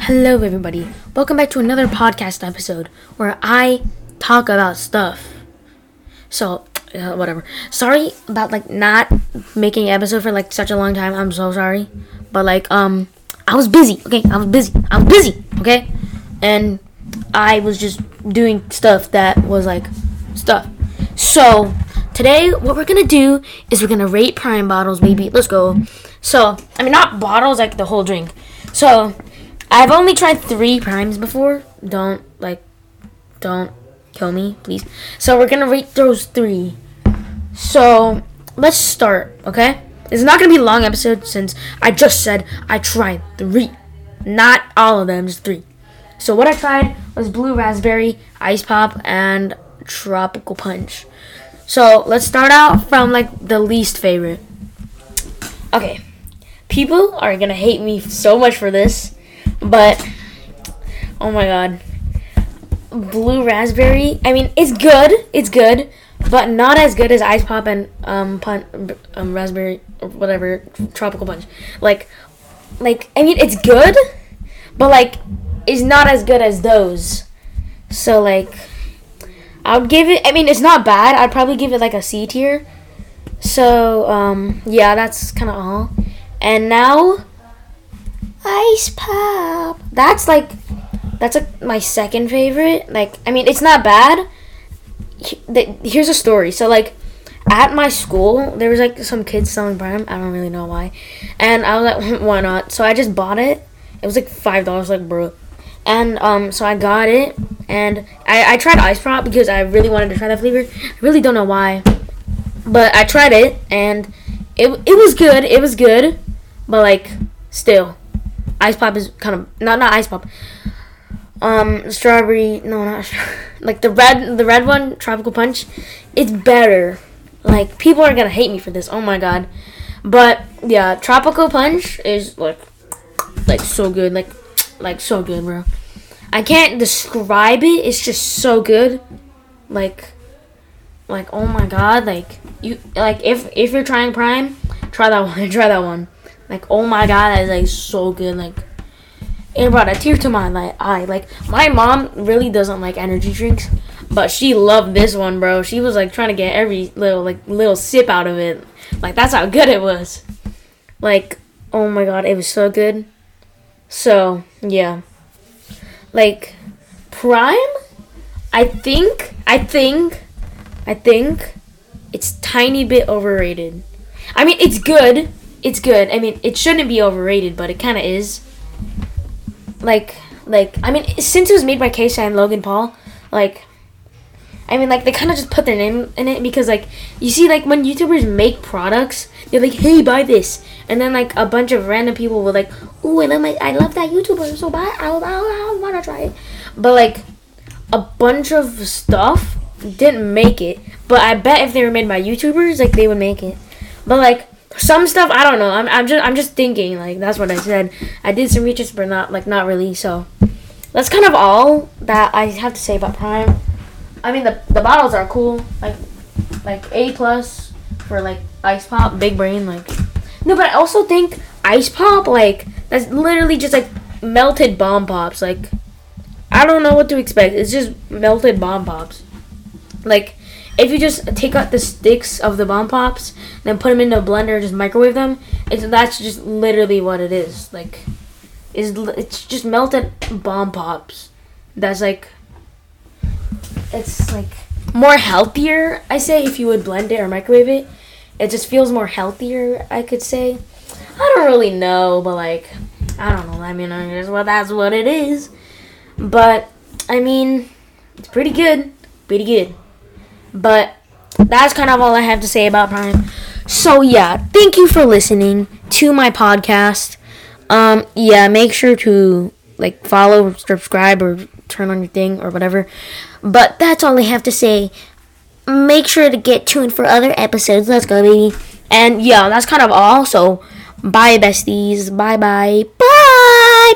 Hello, everybody. Welcome back to another podcast episode where I talk about stuff. So, uh, whatever. Sorry about like not making episode for like such a long time. I'm so sorry, but like um, I was busy. Okay, I was busy. I was busy. Okay, and I was just doing stuff that was like stuff. So today, what we're gonna do is we're gonna rate prime bottles, baby. Let's go. So I mean, not bottles like the whole drink. So I've only tried three primes before. Don't like, don't kill me, please. So we're gonna rate those three. So let's start, okay? It's not gonna be a long episode since I just said I tried three, not all of them, just three. So what I tried was blue raspberry, ice pop, and tropical punch. So let's start out from like the least favorite. Okay, people are gonna hate me so much for this, but oh my god, blue raspberry. I mean, it's good. It's good, but not as good as ice pop and um, pun- um raspberry or whatever tropical punch. Like, like I mean, it's good, but like, it's not as good as those. So like, I would give it. I mean, it's not bad. I'd probably give it like a C tier. So um, yeah, that's kind of all. And now, ice pop. That's like, that's like my second favorite. Like, I mean, it's not bad. Here's a story. So like, at my school, there was like some kids selling Prime. I don't really know why, and I was like, why not? So I just bought it. It was like five dollars, like bro. And um, so I got it, and I, I tried ice pop because I really wanted to try that flavor. I really don't know why, but I tried it, and it it was good. It was good, but like still, ice pop is kind of not not ice pop. Um, strawberry. No, not like the red the red one, tropical punch. It's better. Like people are gonna hate me for this. Oh my god, but yeah, tropical punch is like like so good. Like like so good, bro. I can't describe it. It's just so good. Like like oh my god, like you like if if you're trying prime, try that one. Try that one. Like oh my god, that's like so good. Like it brought a tear to my eye. Like my mom really doesn't like energy drinks, but she loved this one, bro. She was like trying to get every little like little sip out of it. Like that's how good it was. Like oh my god, it was so good. So yeah, like prime. I think I think I think it's tiny bit overrated. I mean, it's good. It's good. I mean, it shouldn't be overrated, but it kind of is. Like, like I mean, since it was made by KSI and Logan Paul, like, I mean, like they kind of just put their name in it because, like, you see, like when YouTubers make products, they're like, "Hey, buy this," and then like a bunch of random people will like, "Ooh, I love my, I love that YouTuber, so buy, I, I, I want to try it," but like a bunch of stuff didn't make it. But I bet if they were made by YouTubers, like they would make it. But like some stuff, I don't know. I'm, I'm just I'm just thinking. Like that's what I said. I did some research, but not like not really. So that's kind of all that I have to say about Prime. I mean the the bottles are cool. Like like A plus for like ice pop, big brain. Like no, but I also think ice pop like that's literally just like melted bomb pops. Like I don't know what to expect. It's just melted bomb pops. Like, if you just take out the sticks of the bomb pops, then put them into a blender, just microwave them, it's that's just literally what it is. Like, is it's just melted bomb pops. That's like, it's like more healthier. I say if you would blend it or microwave it, it just feels more healthier. I could say. I don't really know, but like, I don't know. I mean, I guess well, that's what it is. But I mean, it's pretty good, pretty good. But that's kind of all I have to say about Prime. So yeah, thank you for listening to my podcast. Um, yeah, make sure to like follow, subscribe, or turn on your thing or whatever. But that's all I have to say. Make sure to get tuned for other episodes. Let's go, baby. And yeah, that's kind of all. So bye, besties. Bye, bye. Bye.